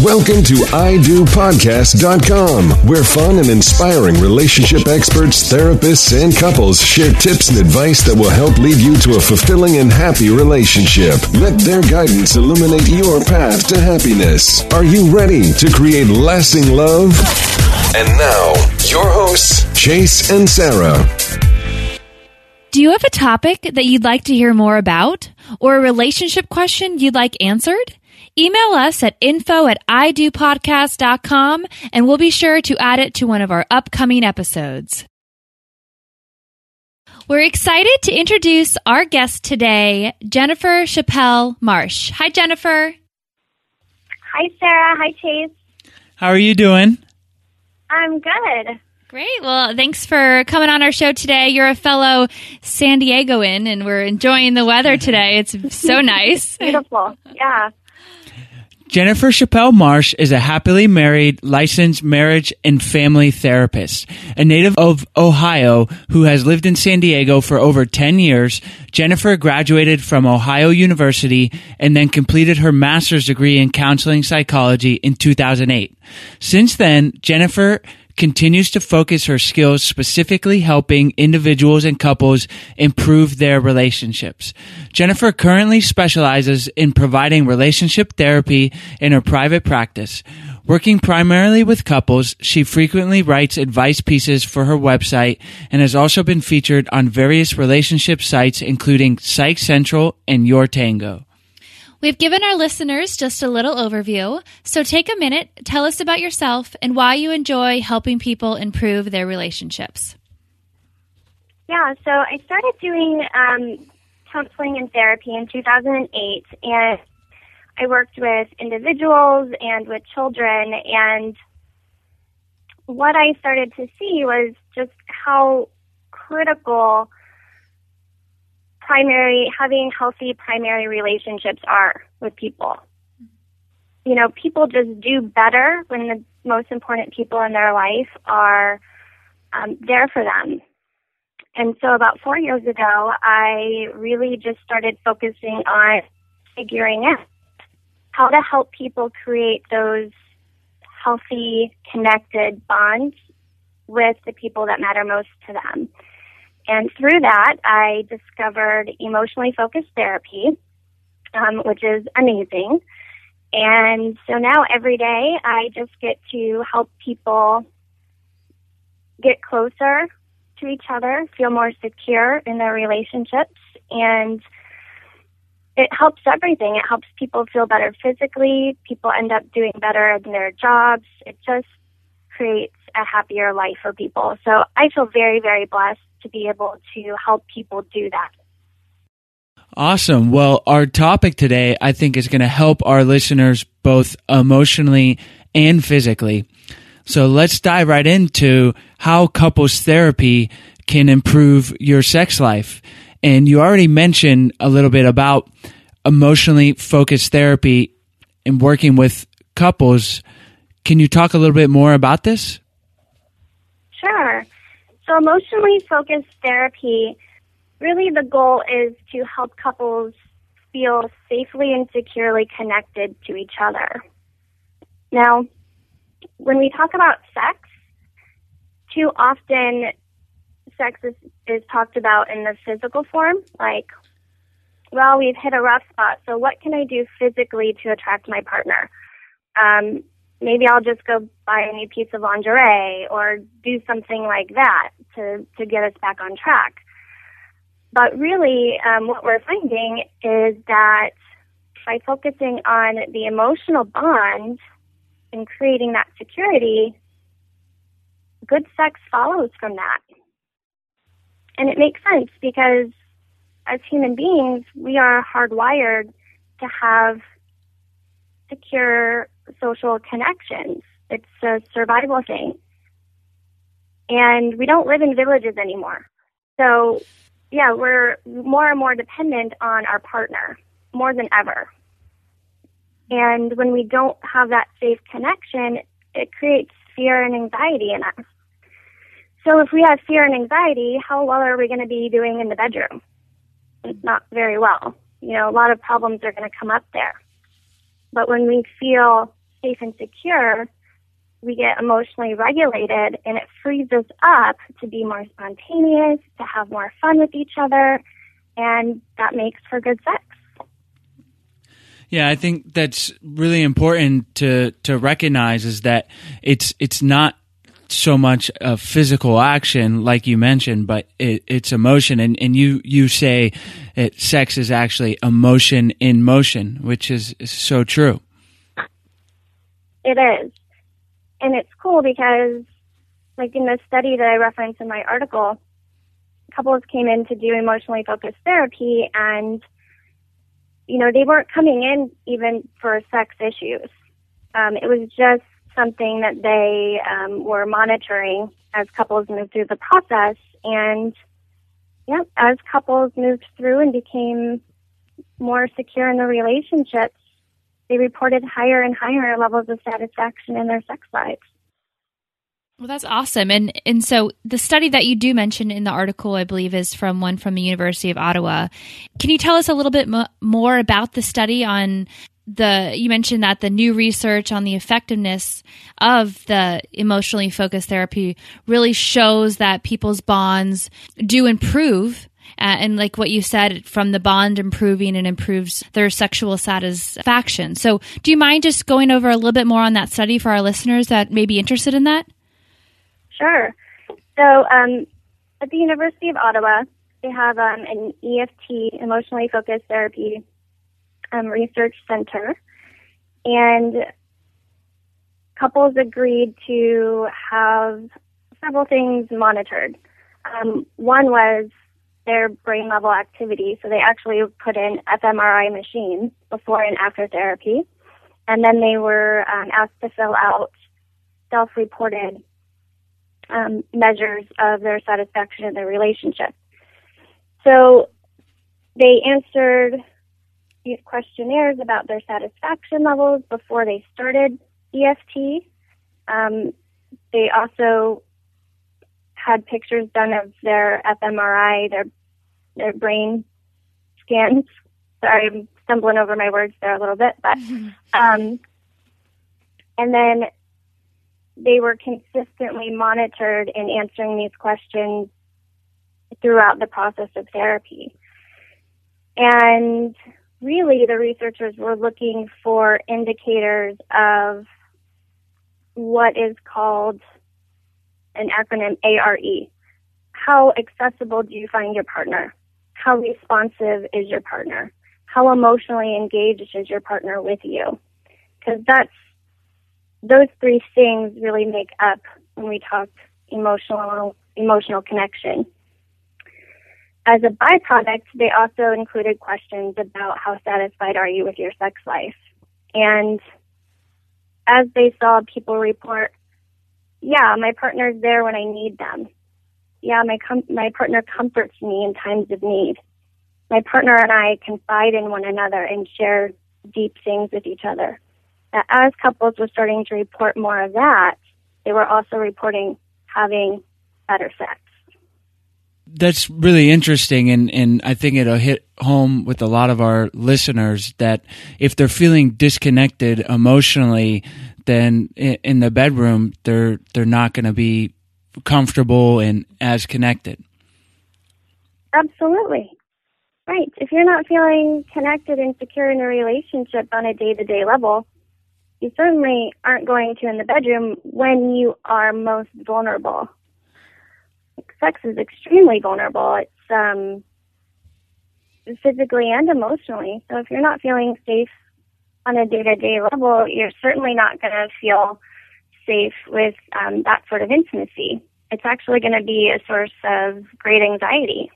Welcome to IDoPodcast.com, where fun and inspiring relationship experts, therapists, and couples share tips and advice that will help lead you to a fulfilling and happy relationship. Let their guidance illuminate your path to happiness. Are you ready to create lasting love? And now, your hosts, Chase and Sarah. Do you have a topic that you'd like to hear more about or a relationship question you'd like answered? Email us at info at idopodcast.com and we'll be sure to add it to one of our upcoming episodes. We're excited to introduce our guest today, Jennifer Chappell Marsh. Hi, Jennifer. Hi, Sarah. Hi, Chase. How are you doing? I'm good. Great. Well, thanks for coming on our show today. You're a fellow San Diegoan, and we're enjoying the weather today. It's so nice. Beautiful. Yeah. Jennifer Chappell Marsh is a happily married, licensed marriage and family therapist. A native of Ohio who has lived in San Diego for over 10 years, Jennifer graduated from Ohio University and then completed her master's degree in counseling psychology in 2008. Since then, Jennifer continues to focus her skills specifically helping individuals and couples improve their relationships. Jennifer currently specializes in providing relationship therapy in her private practice. Working primarily with couples, she frequently writes advice pieces for her website and has also been featured on various relationship sites including Psych Central and Your Tango. We've given our listeners just a little overview, so take a minute, tell us about yourself and why you enjoy helping people improve their relationships. Yeah, so I started doing um, counseling and therapy in 2008, and I worked with individuals and with children, and what I started to see was just how critical primary having healthy primary relationships are with people. You know, people just do better when the most important people in their life are um, there for them. And so about four years ago, I really just started focusing on figuring out how to help people create those healthy, connected bonds with the people that matter most to them. And through that, I discovered emotionally focused therapy, um, which is amazing. And so now every day I just get to help people get closer to each other, feel more secure in their relationships, and it helps everything. It helps people feel better physically. People end up doing better in their jobs. It just creates a happier life for people. So I feel very, very blessed to be able to help people do that. Awesome. Well, our topic today, I think, is going to help our listeners both emotionally and physically. So let's dive right into how couples therapy can improve your sex life. And you already mentioned a little bit about emotionally focused therapy and working with couples. Can you talk a little bit more about this? So, emotionally focused therapy really the goal is to help couples feel safely and securely connected to each other. Now, when we talk about sex, too often sex is, is talked about in the physical form, like, well, we've hit a rough spot, so what can I do physically to attract my partner? Um, maybe I'll just go buy a new piece of lingerie or do something like that to, to get us back on track. But really, um, what we're finding is that by focusing on the emotional bond and creating that security, good sex follows from that. And it makes sense because as human beings, we are hardwired to have secure social connections. It's a survival thing. And we don't live in villages anymore. So, yeah, we're more and more dependent on our partner, more than ever. And when we don't have that safe connection, it creates fear and anxiety in us. So if we have fear and anxiety, how well are we going to be doing in the bedroom? Not very well. You know, a lot of problems are going to come up there. But when we feel safe and secure, we get emotionally regulated and it frees us up to be more spontaneous, to have more fun with each other, and that makes for good sex. Yeah, I think that's really important to to recognize is that it's it's not so much a physical action like you mentioned, but it, it's emotion. And, and you, you say that sex is actually emotion in motion, which is, is so true. It is. And it's cool because, like in the study that I referenced in my article, couples came in to do emotionally focused therapy and, you know, they weren't coming in even for sex issues. Um, it was just something that they um, were monitoring as couples moved through the process. And yeah, as couples moved through and became more secure in their relationships, they reported higher and higher levels of satisfaction in their sex lives. Well, that's awesome. And and so the study that you do mention in the article, I believe, is from one from the University of Ottawa. Can you tell us a little bit mo- more about the study on the you mentioned that the new research on the effectiveness of the emotionally focused therapy really shows that people's bonds do improve uh, and like what you said from the bond improving and improves their sexual satisfaction. So do you mind just going over a little bit more on that study for our listeners that may be interested in that? Sure. So um, at the university of ottawa they have um, an eft emotionally focused therapy um, research center, and couples agreed to have several things monitored. Um, one was their brain level activity, so they actually put in fMRI machines before and after therapy, and then they were um, asked to fill out self-reported um, measures of their satisfaction in their relationship. So they answered these questionnaires about their satisfaction levels before they started EFT. Um, they also had pictures done of their fMRI, their their brain scans. Sorry, I'm stumbling over my words there a little bit, but um, and then they were consistently monitored in answering these questions throughout the process of therapy. And really the researchers were looking for indicators of what is called an acronym ARE. How accessible do you find your partner? How responsive is your partner? How emotionally engaged is your partner with you? Because that's those three things really make up when we talk emotional emotional connection. As a byproduct, they also included questions about how satisfied are you with your sex life. And as they saw people report, yeah, my partner's there when I need them. Yeah, my com- my partner comforts me in times of need. My partner and I confide in one another and share deep things with each other. Now, as couples were starting to report more of that, they were also reporting having better sex that's really interesting and, and I think it'll hit home with a lot of our listeners that if they're feeling disconnected emotionally, then in the bedroom they're they're not going to be comfortable and as connected. Absolutely. Right. If you're not feeling connected and secure in a relationship on a day to day level, you certainly aren't going to in the bedroom when you are most vulnerable sex is extremely vulnerable. It's um, physically and emotionally. So if you're not feeling safe on a day to day level, you're certainly not going to feel safe with um, that sort of intimacy. It's actually going to be a source of great anxiety.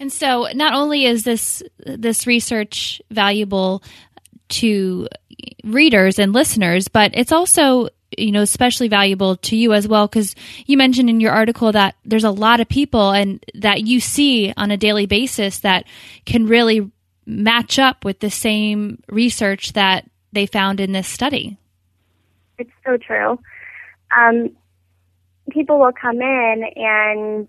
And so, not only is this this research valuable to readers and listeners, but it's also you know especially valuable to you as well because you mentioned in your article that there's a lot of people and that you see on a daily basis that can really match up with the same research that they found in this study. It's so true. Um, people will come in and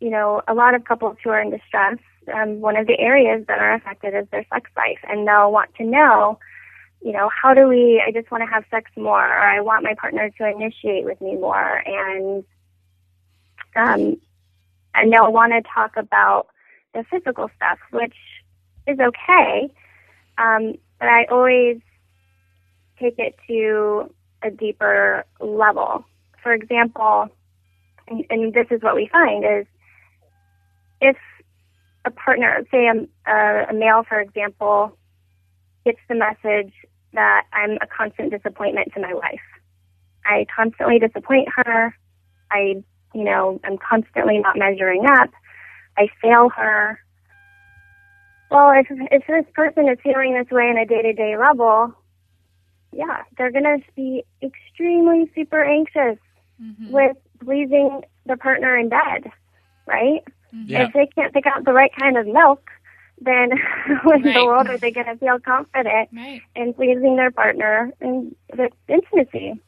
you know a lot of couples who are in distress um, one of the areas that are affected is their sex life and they'll want to know you know, how do we, I just want to have sex more, or I want my partner to initiate with me more. And, um, and they'll want to talk about the physical stuff, which is okay. Um, but I always take it to a deeper level. For example, and, and this is what we find is if a partner, say a, a male, for example, gets the message that I'm a constant disappointment to my wife. I constantly disappoint her. I, you know, I'm constantly not measuring up. I fail her. Well, if if this person is feeling this way on a day to day level, yeah, they're gonna be extremely super anxious mm-hmm. with pleasing the partner in bed, right? Yeah. If they can't pick out the right kind of milk, then in right. the world are they going to feel confident right. in pleasing their partner and with intimacy?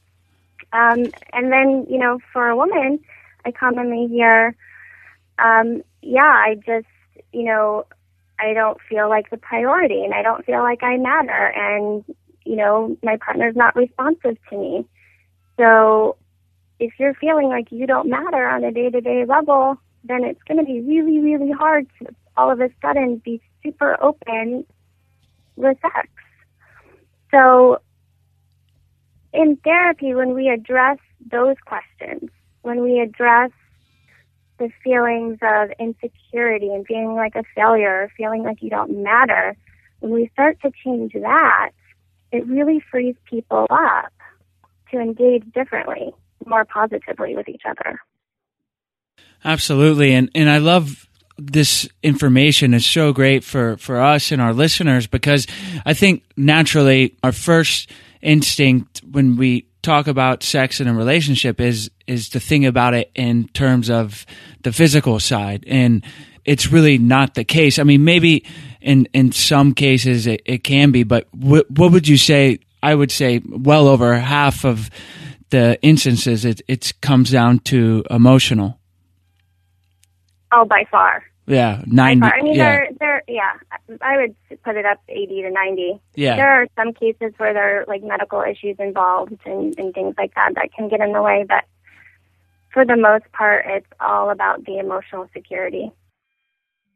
Um, and then, you know, for a woman, I commonly hear, um, yeah, I just, you know, I don't feel like the priority and I don't feel like I matter and, you know, my partner's not responsive to me. So if you're feeling like you don't matter on a day to day level, then it's going to be really, really hard to all of a sudden be super open with sex. So in therapy, when we address those questions, when we address the feelings of insecurity and feeling like a failure, feeling like you don't matter, when we start to change that, it really frees people up to engage differently, more positively with each other. Absolutely. And and I love this information is so great for, for us and our listeners because I think naturally our first instinct when we talk about sex in a relationship is is to think about it in terms of the physical side. And it's really not the case. I mean maybe in in some cases it, it can be but what, what would you say i would say well over half of the instances it it comes down to emotional. Oh by far yeah, ninety. I mean, yeah. they're they're yeah. I would put it up eighty to ninety. Yeah. There are some cases where there are like medical issues involved and and things like that that can get in the way, but for the most part, it's all about the emotional security.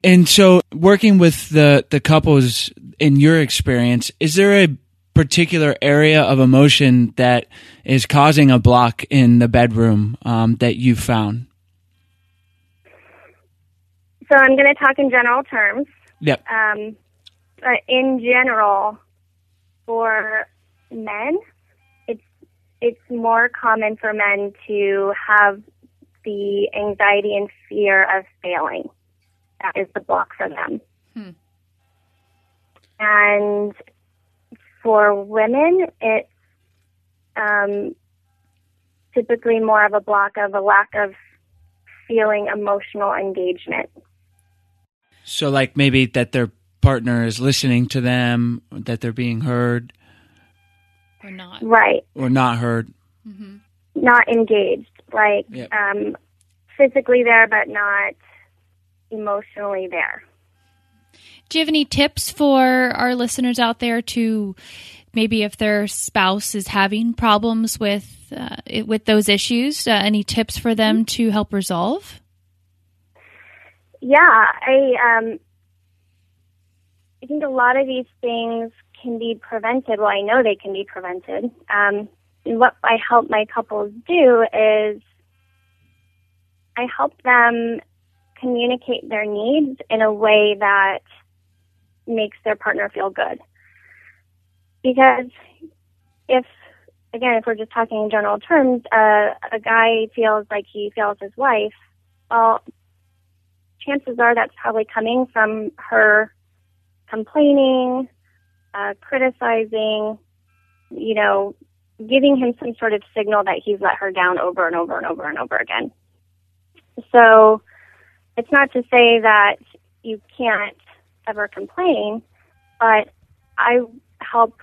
And so, working with the the couples in your experience, is there a particular area of emotion that is causing a block in the bedroom um, that you found? So I'm going to talk in general terms. Yep. Um, but in general, for men, it's it's more common for men to have the anxiety and fear of failing. That is the block for them. Hmm. And for women, it's um, typically more of a block of a lack of feeling emotional engagement. So, like maybe that their partner is listening to them, that they're being heard, or not. Right. or not heard. Mm-hmm. Not engaged. Like Yep. um, physically there, but not emotionally there. Do you have any tips for our listeners out there to maybe if their spouse is having problems with uh, with those issues? Uh, any tips for them to help resolve? Yeah, I um, I think a lot of these things can be prevented. Well, I know they can be prevented. Um, and what I help my couples do is I help them communicate their needs in a way that makes their partner feel good. Because if, again, if we're just talking in general terms, uh, a guy feels like he fails his wife, well, chances are that's probably coming from her complaining, uh, criticizing, you know, giving him some sort of signal that he's let her down over and over and over and over again. So it's not to say that you can't ever complain, but I help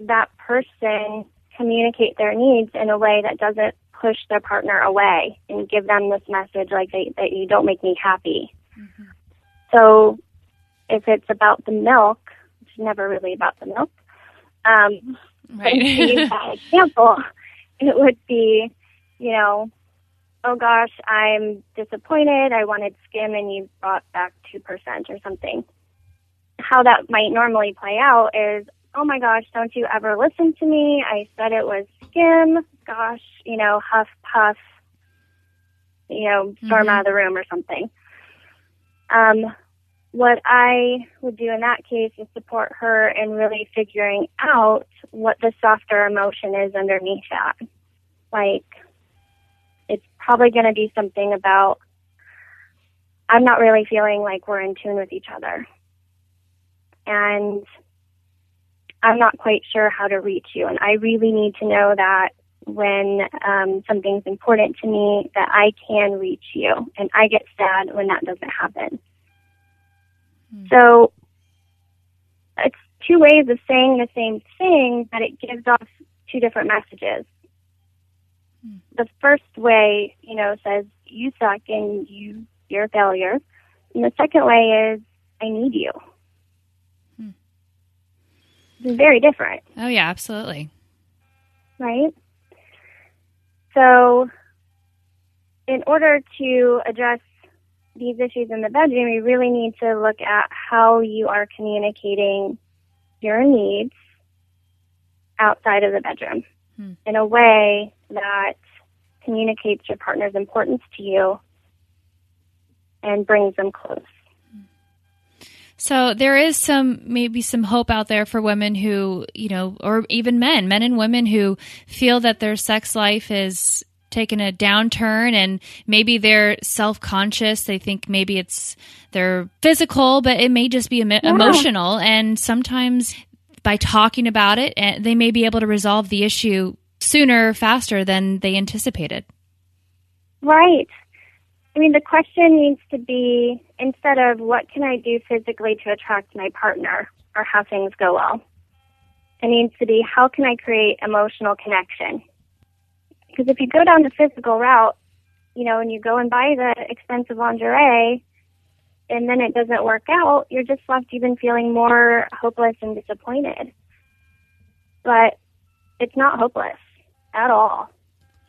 that person communicate their needs in a way that doesn't push their partner away and give them this message like they, that you don't make me happy. So if it's about the milk, it's never really about the milk. Um, use that example, it would be, you know, oh gosh, I'm disappointed. I wanted skim and you brought back 2% or something. How that might normally play out is, oh my gosh, don't you ever listen to me? I said it was skim. Gosh, you know, huff, puff, you know, storm out of the room or something. Um, what I would do in that case is support her in really figuring out what the softer emotion is underneath that. Like, it's probably going to be something about, I'm not really feeling like we're in tune with each other. And I'm not quite sure how to reach you. And I really need to know that when um, something's important to me, that I can reach you. And I get sad when that doesn't happen. So it's two ways of saying the same thing, but it gives off two different messages. The first way, you know, says you suck and you you're a failure. And the second way is I need you. Hmm. It's very different. Oh, yeah, absolutely. Right? So, in order to address these issues in the bedroom, you really need to look at how you are communicating your needs outside of the bedroom hmm. in a way that communicates your partner's importance to you and brings them close. So there is some maybe some hope out there for women who, you know, or even men, men and women who feel that their sex life is taken a downturn and maybe they're self-conscious. They think maybe it's they're physical but it may just be yeah. emotional. And sometimes by talking about it eh, they may be able to resolve the issue sooner faster than they anticipated. Right i mean the question needs to be instead of what can i do physically to attract my partner or how things go well it needs to be how can i create emotional connection because if you go down the physical route, you know, and you go and buy the expensive lingerie, and then it doesn't work out, you're just left even feeling more hopeless and disappointed. But it's not hopeless at all.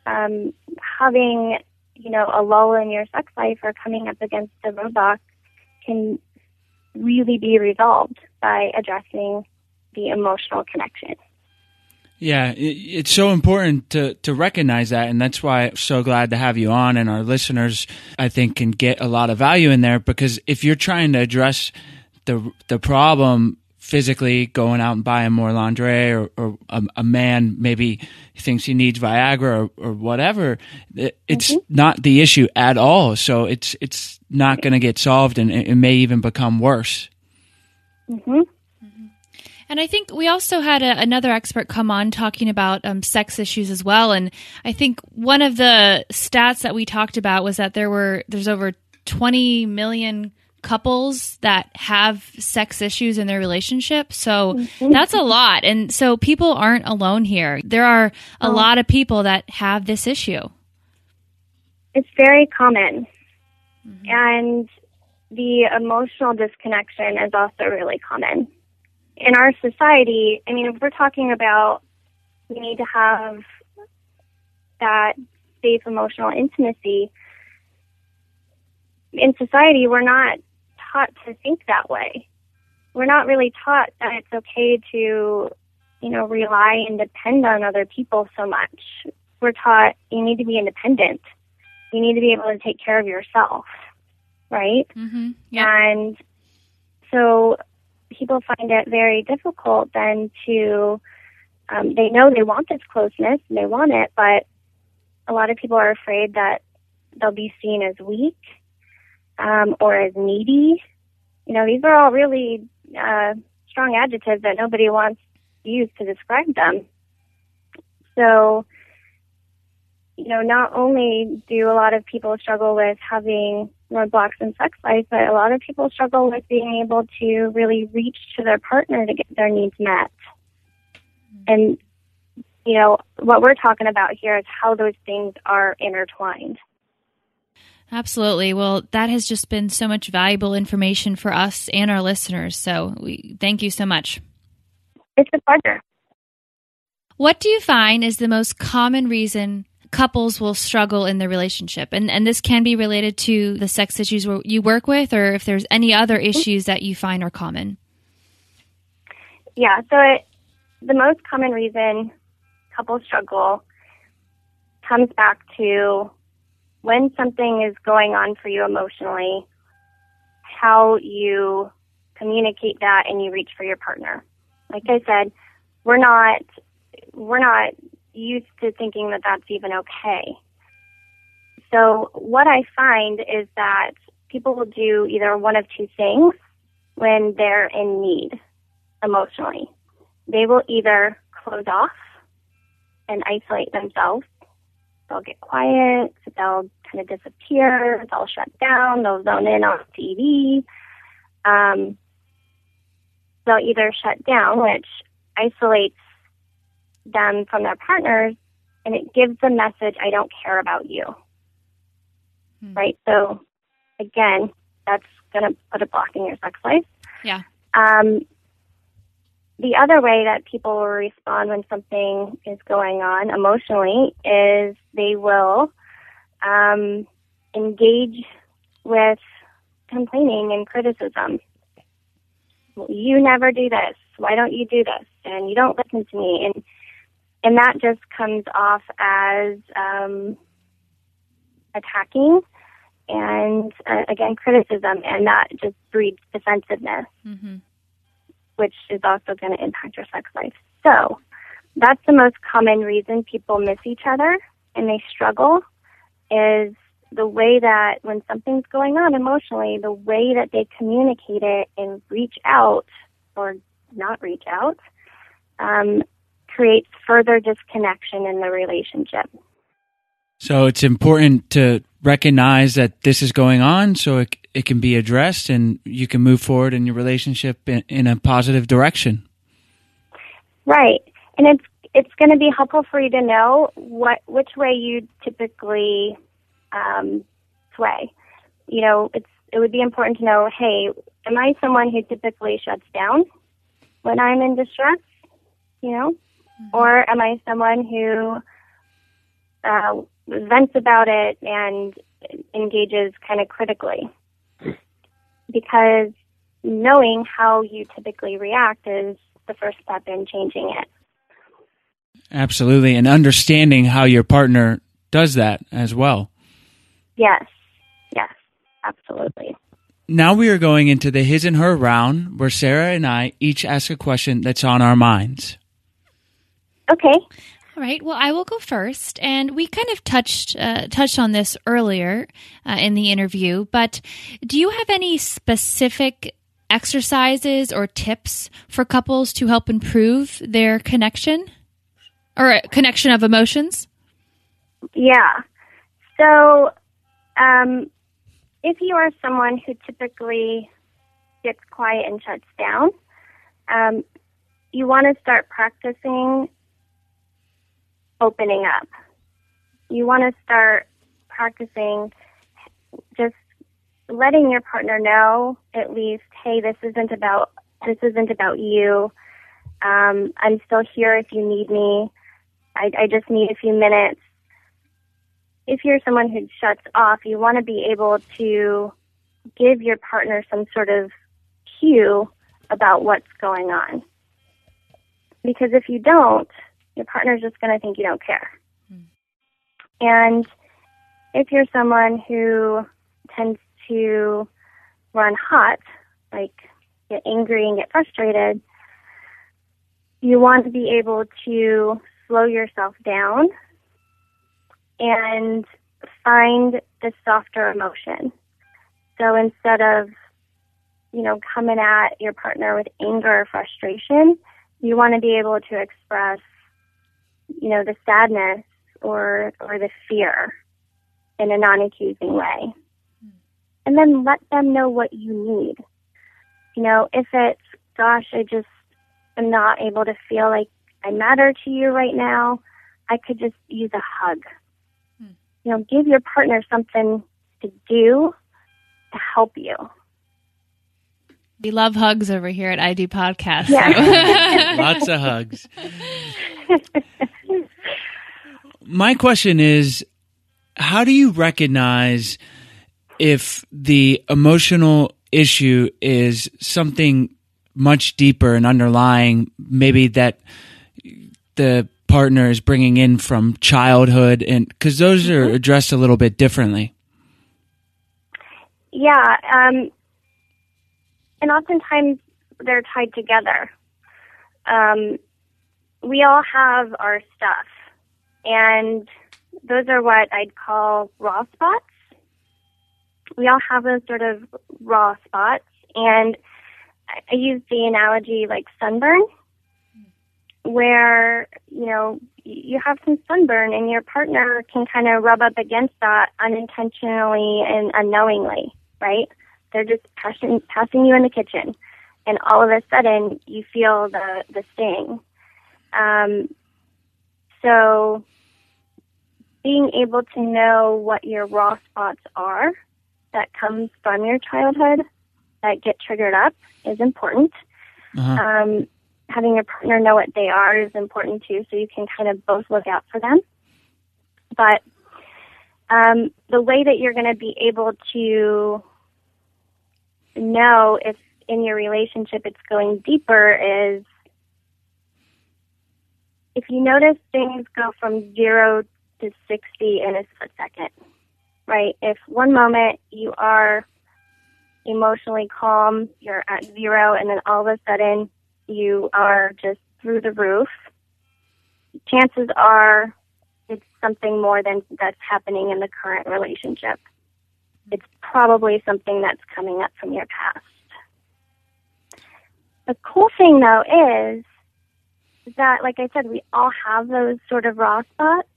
Um, having, you know, a lull in your sex life or coming up against a roadblock can really be resolved by addressing the emotional connection. Yeah, it's so important to, to recognize that. And that's why I'm so glad to have you on. And our listeners, I think, can get a lot of value in there because if you're trying to address the, the problem physically, going out and buying more lingerie, or, or a, a, man maybe thinks he needs Viagra or, or whatever, it's mm-hmm. not the issue at all. So it's, it's not going to get solved and it may even become worse. Mm-hmm. And I think we also had a, another expert come on talking about um, sex issues as well. And I think one of the stats that we talked about was that there were there's over 20 million couples that have sex issues in their relationship. So mm-hmm. that's a lot. And so people aren't alone here. There are a oh. lot of people that have this issue. It's very common. Mm-hmm. And the emotional disconnection is also really common in our society, I mean, if we're talking about we need to have that safe emotional intimacy, in society, we're not taught to think that way. We're not really taught that it's okay to, you know, rely and depend on other people so much. We're taught you need to be independent. You need to be able to take care of yourself, right? Mm-hmm. And so people find it very difficult then to um, they know they want this closeness and they want it, but a lot of people are afraid that they'll be seen as weak um, or as needy. You know, these are all really uh, strong adjectives that nobody wants to use to describe them. So, you know, not only do a lot of people struggle with having roadblocks in sex life, but a lot of people struggle with being able to really reach to their partner to get their needs met. And, you know, what we're talking about here is how those things are intertwined. Absolutely. Well, that has just been so much valuable information for us and our listeners. So we thank you so much. It's a pleasure. What do you find is the most common reason couples will struggle in their relationship. And, and this can be related to the sex issues you work with, or if there's any other issues that you find are common. Yeah, so it, the most common reason couples struggle comes back to when something is going on for you emotionally, how you communicate that and you reach for your partner. Like I said, we're not we're not used to thinking that that's even okay. So what I find is that people will do either one of two things when they're in need emotionally. They will either close off and isolate themselves. They'll get quiet, they'll kind of disappear, they'll shut down, they'll zone in on TV. Um, they'll either shut down, which isolates them from their partners and it gives the message, I don't care about you. Hmm. Right? So again, that's going to put a block in your sex life. Yeah. Um, the other way that people will respond when something is going on emotionally is they will um, engage with complaining and criticism. You never do this. Why don't you do this? And you don't listen to me. And and that just comes off as um, attacking and uh, again criticism, and that just breeds defensiveness, Mm-hmm. Which is also going to impact your sex life. So that's the most common reason people miss each other and they struggle is the way that when something's going on emotionally, the way that they communicate it and reach out or not reach out um, creates further disconnection in the relationship. So it's important to recognize that this is going on so it, it can be addressed and you can move forward in your relationship in, in a positive direction. Right. And it's it's going to be helpful for you to know what which way you typically um, sway. You know, it's it would be important to know, hey, am I someone who typically shuts down when I'm in distress? You know, or am I someone who uh, vents about it and engages kind of critically? Because knowing how you typically react is the first step in changing it. Absolutely. And understanding how your partner does that as well. Yes, yes, absolutely. Now we are going into the his and her round where Sarah and I each ask a question that's on our minds. Okay. All right. Well, I will go first, and we kind of touched uh, touched on this earlier uh, in the interview. But do you have any specific exercises or tips for couples to help improve their connection or uh, connection of emotions? Yeah. So, um, if you are someone who typically gets quiet and shuts down, um, you want to start practicing opening up. You want to start practicing just letting your partner know at least, hey, this isn't about this isn't about you. Um, I'm still here if you need me. I, I just need a few minutes. If you're someone who shuts off, you want to be able to give your partner some sort of cue about what's going on. Because if you don't, your partner's just going to think you don't care. Hmm. And if you're someone who tends to run hot, like get angry and get frustrated, you want to be able to slow yourself down and find the softer emotion. So instead of, you know, coming at your partner with anger or frustration, you want to be able to express, you know, the sadness or or the fear in a non-accusing way. And then let them know what you need. You know, if it's, gosh, I just am not able to feel like I matter to you right now, I could just use a hug. Hmm. You know, give your partner something to do to help you. We love hugs over here at ID Podcast. Yeah. Lots of hugs. My question is how do you recognize if the emotional issue is something much deeper and underlying, maybe that the partner is bringing in from childhood, and because those are addressed a little bit differently? Yeah, um, and oftentimes they're tied together. Um, we all have our stuff, and those are what I'd call raw spots. We all have those sort of raw spots, and I- use the analogy like sunburn, where you know you have some sunburn, and your partner can kind of rub up against that unintentionally and unknowingly, right? They're just passing passing you in the kitchen, and all of a sudden you feel the the sting. Um, so being able to know what your raw spots are that come from your childhood that get triggered up is important. Uh-huh. Um, having your partner know what they are is important too, so you can kind of both look out for them. But um, the way that you're going to be able to know if in your relationship it's going deeper is if you notice things go from zero to 60 in a split second, right? If one moment you are emotionally calm, you're at zero, and then all of a sudden you are just through the roof, chances are it's something more than that's happening in the current relationship. It's probably something that's coming up from your past. The cool thing though is that, like I said, we all have those sort of raw spots,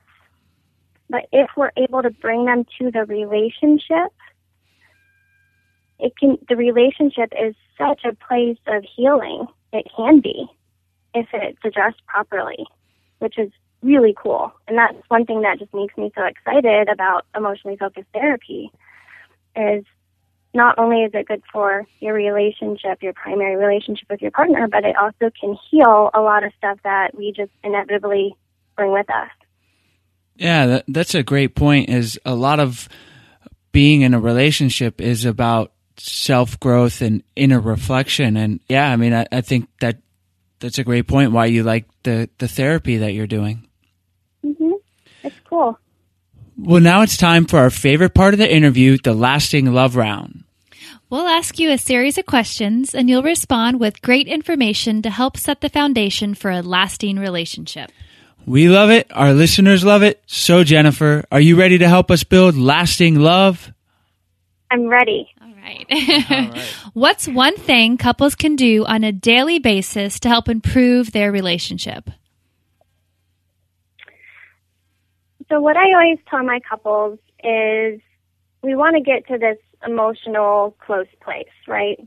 but if we're able to bring them to the relationship, it can, the relationship is such a place of healing. It can be if it's addressed properly, which is really cool. And that's one thing that just makes me so excited about emotionally focused therapy is not only is it good for your relationship, your primary relationship with your partner, but it also can heal a lot of stuff that we just inevitably bring with us. Yeah, that, that's a great point. Is a lot of being in a relationship is about self growth and inner reflection. And yeah, I mean, I, I think that that's a great point. Why you like the the therapy that you're doing. Mm-hmm. It's cool. Well, now it's time for our favorite part of the interview, the lasting love round. We'll ask you a series of questions and you'll respond with great information to help set the foundation for a lasting relationship. We love it. Our listeners love it. So, Jennifer, are you ready to help us build lasting love? I'm ready. All right. What's one thing couples can do on a daily basis to help improve their relationship? So what I always tell my couples is we want to get to this emotional close place, right?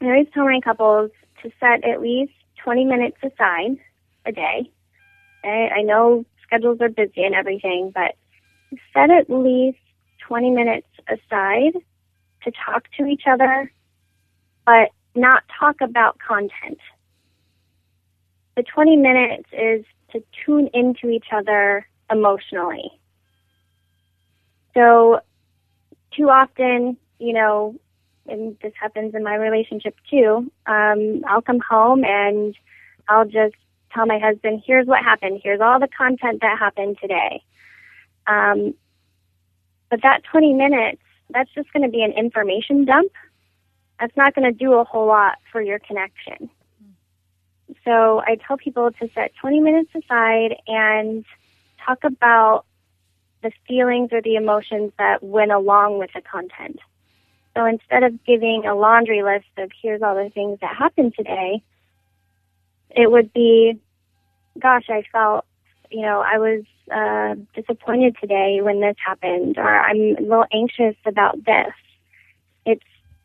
I always tell my couples to set at least 20 minutes aside a day. I, I know schedules are busy and everything, but set at least 20 minutes aside to talk to each other, but not talk about content. The 20 minutes is to tune into each other emotionally. So, too often, you know, and this happens in my relationship too, um, I'll come home and I'll just tell my husband, here's what happened, here's all the content that happened today. Um, but that 20 minutes, that's just going to be an information dump. That's not going to do a whole lot for your connection. So I tell people to set 20 minutes aside and talk about the feelings or the emotions that went along with the content. So instead of giving a laundry list of here's all the things that happened today, it would be, gosh, I felt, you know, I was uh, disappointed today when this happened, or I'm a little anxious about this. It's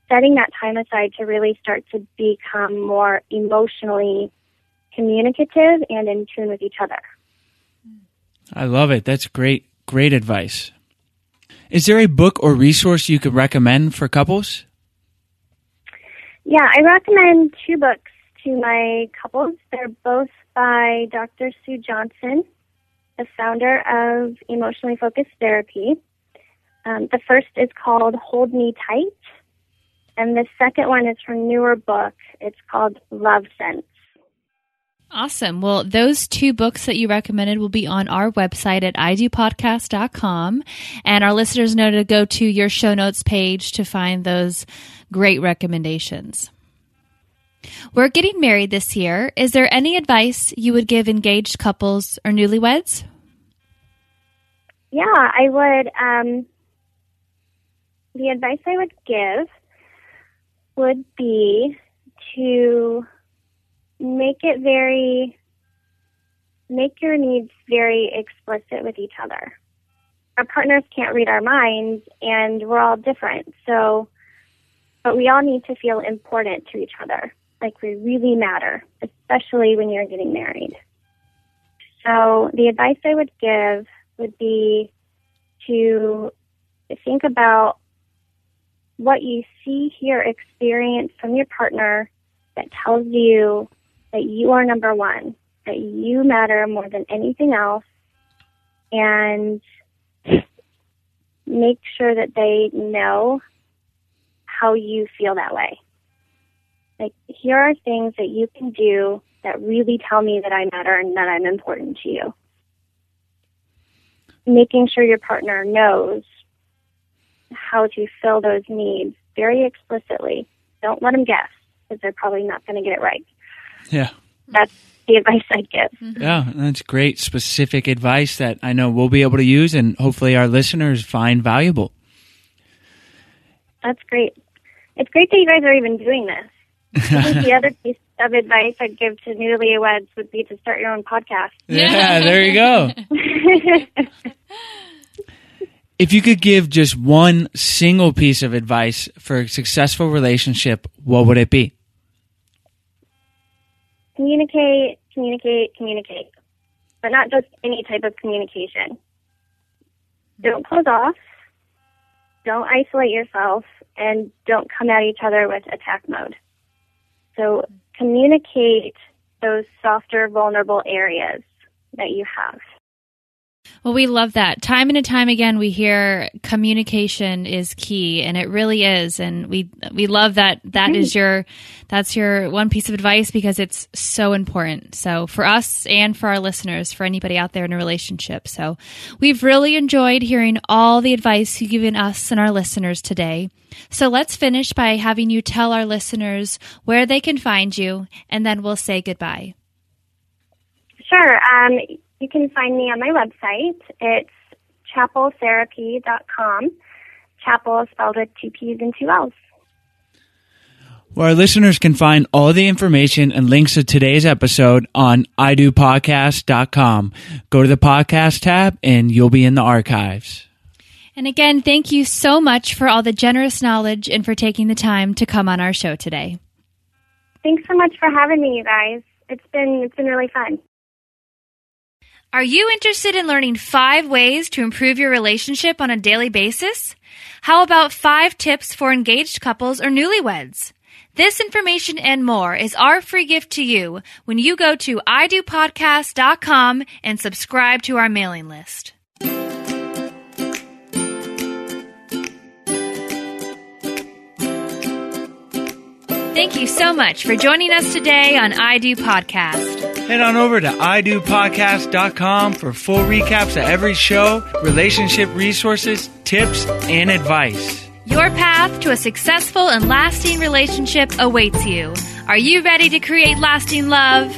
setting that time aside to really start to become more emotionally communicative and in tune with each other. I love it. That's great, great advice. Is there a book or resource you could recommend for couples? Yeah, I recommend two books to my couples. They're both by Dr. Sue Johnson, the founder of Emotionally Focused Therapy. Um, the first is called Hold Me Tight, and the second one is her newer book. It's called Love Sense. Awesome. Well, those two books that you recommended will be on our website at idopodcast.com. And our listeners know to go to your show notes page to find those great recommendations. We're getting married this year. Is there any advice you would give engaged couples or newlyweds? Yeah, I would. Um, the advice I would give would be to make it very, make your needs very explicit with each other. Our partners can't read our minds, and we're all different. So, but we all need to feel important to each other, like we really matter, especially when you're getting married. So, the advice I would give would be to think about what you see, hear, experience from your partner that tells you that you are number one, that you matter more than anything else, and make sure that they know how you feel that way. Like, here are things that you can do that really tell me that I matter and that I'm important to you. Making sure your partner knows how to fill those needs very explicitly. Don't let them guess because they're probably not going to get it right. Yeah. That's the advice I'd give. Mm-hmm. Yeah, that's great specific advice that I know we'll be able to use and hopefully our listeners find valuable. That's great. It's great that you guys are even doing this. I think the other piece of advice I'd give to newlyweds would be to start your own podcast. Yeah, there you go. if you could give just one single piece of advice for a successful relationship, what would it be? Communicate, communicate, communicate. But not just any type of communication. Don't close off. Don't isolate yourself and don't come at each other with attack mode. So communicate those softer, vulnerable areas that you have. Well, we love that. Time and time again, we hear communication is key, and it really is. And we we love that. That is your that's your one piece of advice because it's so important. So for us and for our listeners, for anybody out there in a relationship. So we've really enjoyed hearing all the advice you've given us and our listeners today. So let's finish by having you tell our listeners where they can find you, and then we'll say goodbye. Sure. Um, you can find me on my website. It's chappelltherapy.com. Chappell is spelled with two P's and two L's. Where our listeners can find all the information and links to today's episode on idopodcast.com. Go to the podcast tab and you'll be in the archives. And again, thank you so much for all the generous knowledge and for taking the time to come on our show today. Thanks so much for having me, you guys. It's been it's been really fun. Are you interested in learning five ways to improve your relationship on a daily basis? How about five tips for engaged couples or newlyweds? This information and more is our free gift to you when you go to idopodcast.com and subscribe to our mailing list. Thank you so much for joining us today on I Do Podcast. Head on over to idopodcast.com for full recaps of every show, relationship resources, tips, and advice. Your path to a successful and lasting relationship awaits you. Are you ready to create lasting love?